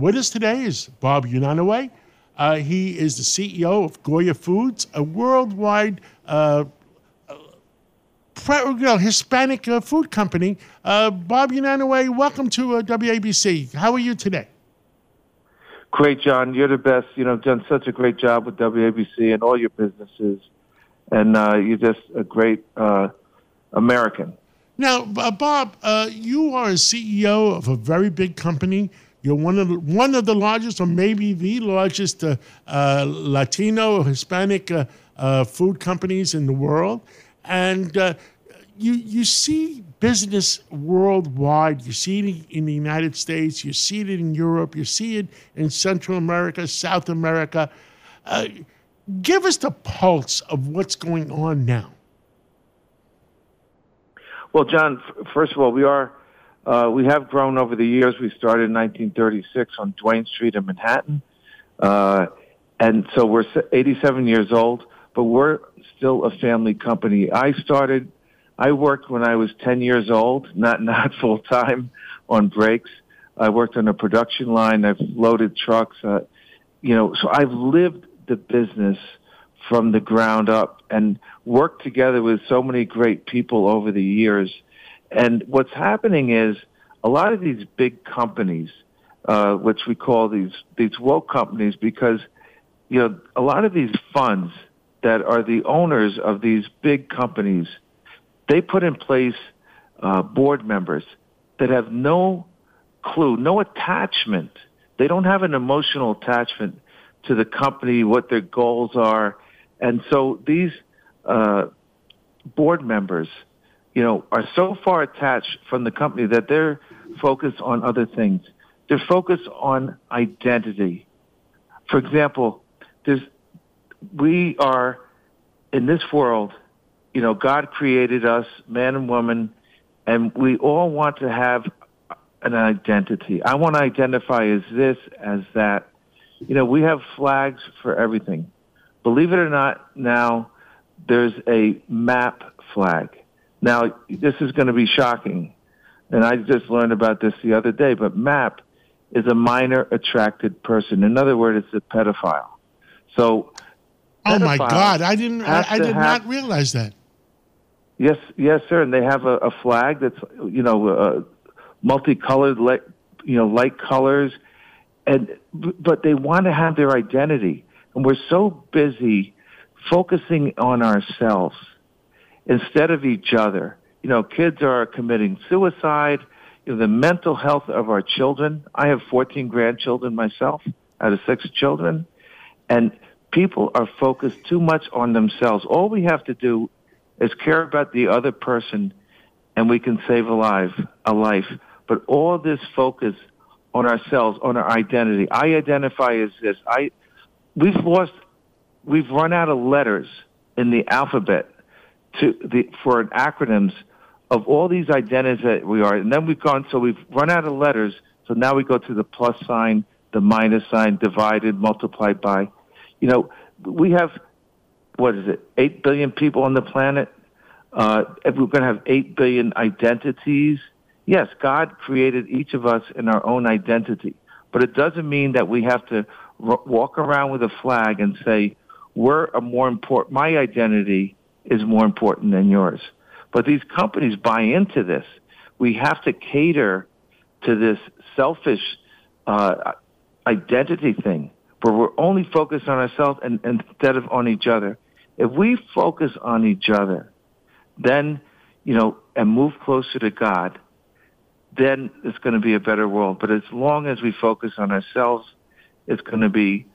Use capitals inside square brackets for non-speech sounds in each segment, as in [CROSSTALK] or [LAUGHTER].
with us today is Bob Unanue. Uh, he is the CEO of Goya Foods, a worldwide uh, know, Hispanic uh, food company. Uh, Bob Unanue, welcome to uh, WABC. How are you today? Great, John. You're the best. You know, done such a great job with WABC and all your businesses, and uh, you're just a great uh, American. Now, uh, Bob, you are a CEO of a very big company. You're one of the, one of the largest, or maybe the largest, Latino or Hispanic food companies in the world. And uh, you, you see business worldwide. You see it in the United States, you see it in Europe, you see it in Central America, South America. Uh, give us the pulse of what's going on now. Well, John, first of all, we are uh, we have grown over the years. We started in 1936 on Duane Street in Manhattan, uh, and so we're 87 years old but we're still a family company. I started, I worked when I was 10 years old, not, [LAUGHS] not full time on breaks. I worked on a production line. I've loaded trucks. Uh, you know, so I've lived the business from the ground up and worked together with so many great people over the years. And what's happening is a lot of these big companies, uh, which we call these, these woke companies, because, you know, a lot of these funds, that are the owners of these big companies, they put in place uh, board members that have no clue, no attachment. They don't have an emotional attachment to the company, what their goals are. And so these uh, board members, you know, are so far attached from the company that they're focused on other things. They're focused on identity. For example, there's we are in this world, you know, God created us, man and woman, and we all want to have an identity. I want to identify as this, as that. You know, we have flags for everything. Believe it or not, now there's a MAP flag. Now, this is going to be shocking, and I just learned about this the other day, but MAP is a minor attracted person. In other words, it's a pedophile. So Oh my God! I didn't. I, I did have, not realize that. Yes, yes, sir. And they have a, a flag that's you know uh, multicolored, light, you know, light colors, and but they want to have their identity, and we're so busy focusing on ourselves instead of each other. You know, kids are committing suicide. You know, the mental health of our children. I have 14 grandchildren myself out of six children, and people are focused too much on themselves. All we have to do is care about the other person and we can save a life, a life. But all this focus on ourselves, on our identity. I identify as this. I, we've lost, we've run out of letters in the alphabet to the, for acronyms of all these identities that we are. And then we've gone, so we've run out of letters. So now we go to the plus sign, the minus sign, divided, multiplied by you know, we have, what is it, 8 billion people on the planet. Uh, we're going to have 8 billion identities, yes, God created each of us in our own identity. But it doesn't mean that we have to r- walk around with a flag and say, we're a more important, my identity is more important than yours. But these companies buy into this. We have to cater to this selfish uh, identity thing where we're only focused on ourselves and, instead of on each other. If we focus on each other, then, you know, and move closer to God, then it's going to be a better world. But as long as we focus on ourselves, it's going to be,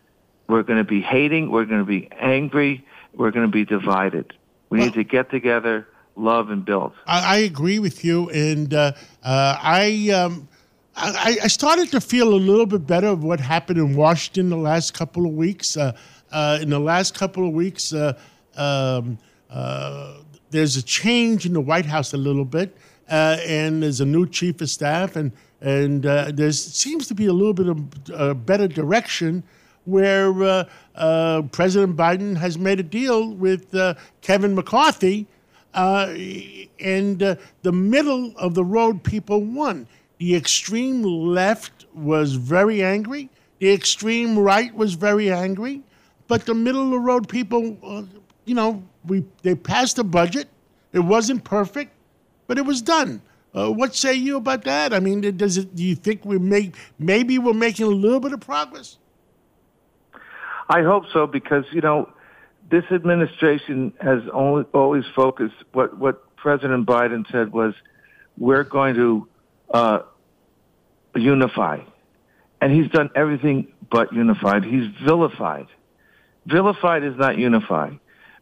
we're going to be hating, we're going to be angry, we're going to be divided. We well, need to get together, love, and build. I, I agree with you. And uh, uh, I, um, I, I, started to feel a little bit better of what happened in Washington the last couple of weeks. Uh, uh, in the last couple of weeks, uh, um, uh, there's a change in the White House a little bit, uh, and there's a new chief of staff, and and uh, there seems to be a little bit of a better direction where uh, uh, President Biden has made a deal with uh, Kevin McCarthy, and the middle of the road people won The extreme left was very angry. The extreme right was very angry. But the middle of the road people, uh, you know, we they passed a budget. It wasn't perfect, but it was done. Uh, what say you about that? I mean, does it? Do you think we make maybe we're making a little bit of progress? I hope so because you know this administration has only, always focused. What what President Biden said was, we're going to uh, unify, and he's done everything but unified. He's vilified. Vilified is not unify.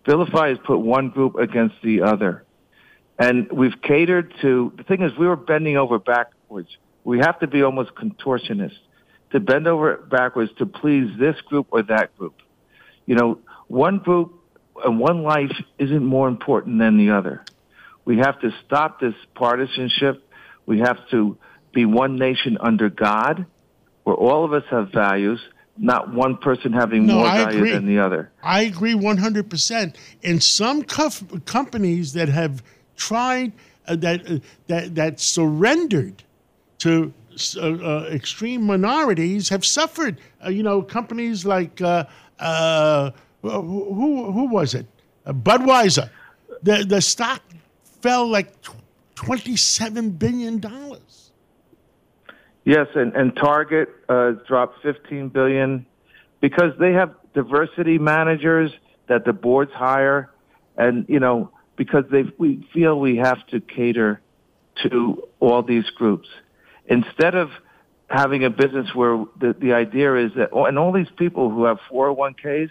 Vilify is put one group against the other. And we've catered to, the thing is, we were bending over backwards. We have to be almost contortionists to bend over backwards to please this group or that group. You know, one group and one life isn't more important than the other. We have to stop this partisanship. We have to be one nation under God, where all of us have values, not one person having No, more I value agree. than the other. I agree 100%. And some companies that have tried, uh, that, uh, that, that surrendered to uh, uh, extreme minorities have suffered. Uh, you know, companies like, uh, uh, who, who was it? Uh, Budweiser. The, the stock fell like $27 billion. Yes, and, and Target dropped 15 billion because they have diversity managers that the boards hire, and you know because they we feel we have to cater to all these groups instead of having a business where the the idea is that oh, and all these people who have 401ks,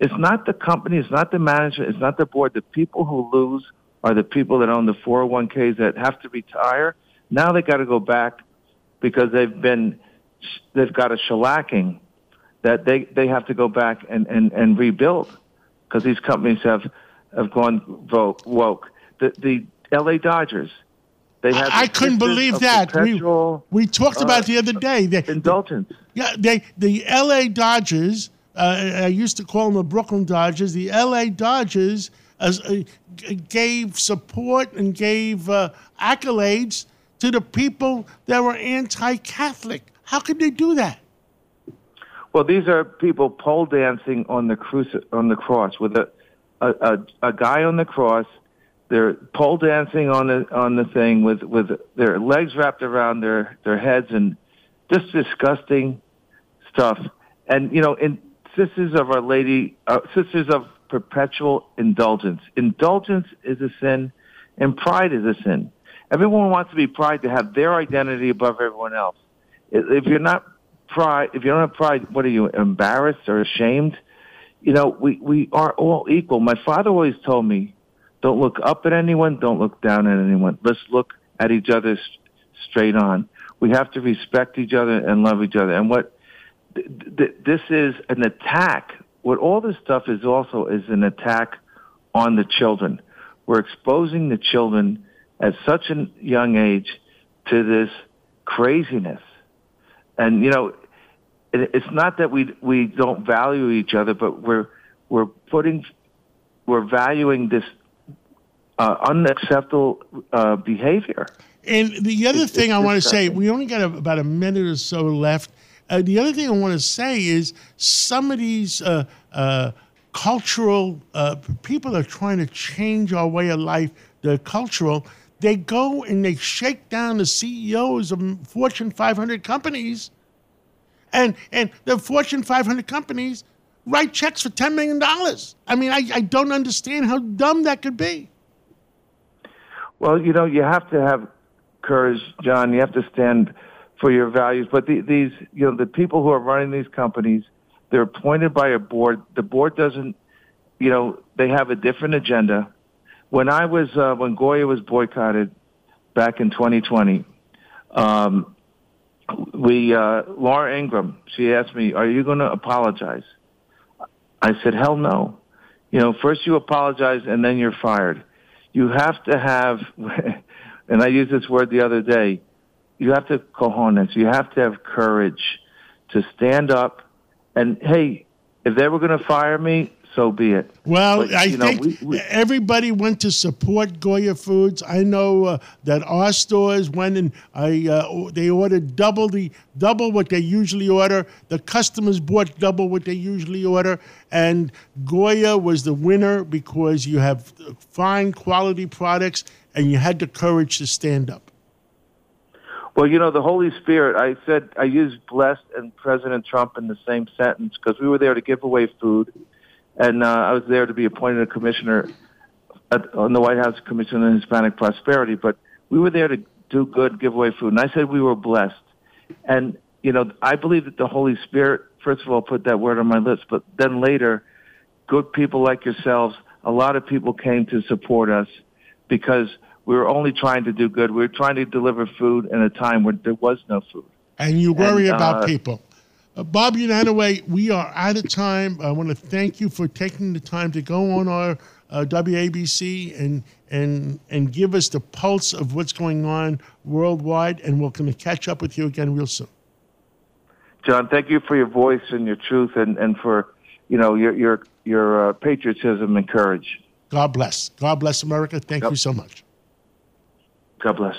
it's not the company, it's not the management, it's not the board. The people who lose are the people that own the 401ks that have to retire. Now they got to go back because they've been they've got a shellacking that they they have to go back and and and rebuild because these companies have have gone woke. The the L.A. Dodgers I, couldn't believe that. We, we talked uh, about it the other day. They, indulgence. Yeah, they the L.A. Dodgers. Uh, I used to call them the Brooklyn Dodgers. The L.A. Dodgers uh, g- gave support and gave uh, accolades to the people that were anti-Catholic. How could they do that? Well, these are people pole dancing on the cruci- on the cross with a, a a a guy on the cross. They're pole dancing on the on the thing with with their legs wrapped around their their heads and just disgusting stuff. And you know, in Sisters of Our Lady, uh, Sisters of Perpetual Indulgence. Indulgence is a sin, and pride is a sin. Everyone wants to be pride to have their identity above everyone else. If you're not pride, if you don't have pride, what are you embarrassed or ashamed? You know, we we are all equal. My father always told me, don't look up at anyone, don't look down at anyone. Let's look at each other straight on. We have to respect each other and love each other. And what th- th- this is an attack. What all this stuff is also is an attack on the children. We're exposing the children at such a young age to this craziness. And you know, it, it's not that we we don't value each other, but we're we're putting we're valuing this uh, unacceptable uh, behavior. And the other It's- thing it's I want to say, we only got a, about a minute or so left. Uh, the other thing I want to say is some of these uh, uh, cultural uh, people are trying to change our way of life. The cultural, they go and they shake down the CEOs of Fortune 500 companies, and and the Fortune 500 companies write checks for 10 million dollars. I mean, I, I don't understand how dumb that could be. Well, you know, you have to have courage, John. You have to stand for your values. But the, these, you know, the people who are running these companies, they're appointed by a board. The board doesn't, you know, they have a different agenda. When I was, uh, when Goya was boycotted back in 2020, um, we, uh, Laura Ingraham, she asked me, "Are you going to apologize?" I said, "Hell no." You know, first you apologize and then you're fired you have to have, [LAUGHS] and I used this word the other day, you have to cojones, you have to have courage to stand up and, hey, if they were going to fire me, so be it. Well, But, I know, think we- we- everybody went to support Goya Foods. I know uh, that our stores went and I uh, they ordered double the double what they usually order. The customers bought double what they usually order, and Goya was the winner because you have fine quality products and you had the courage to stand up. Well, you know, the Holy Spirit, I said, I used blessed and President Trump in the same sentence because we were there to give away food. And uh, I was there to be appointed a commissioner at, on the White House Commission on Hispanic Prosperity. But we were there to do good, give away food. And I said we were blessed. And, you know, I believe that the Holy Spirit, first of all, put that word on my lips. But then later, good people like yourselves, a lot of people came to support us because we were only trying to do good. We were trying to deliver food in a time when there was no food. and you worry And, about uh, people. Uh, Bob Unanue, we are out of time. I want to thank you for taking the time to go on our uh, WABC and and and give us the pulse of what's going on worldwide. And we're going to catch up with you again real soon. John, thank you for your voice and your truth and, and for, you know, your, your, your uh, patriotism and courage. God bless. God bless America. Thank you so much. God bless.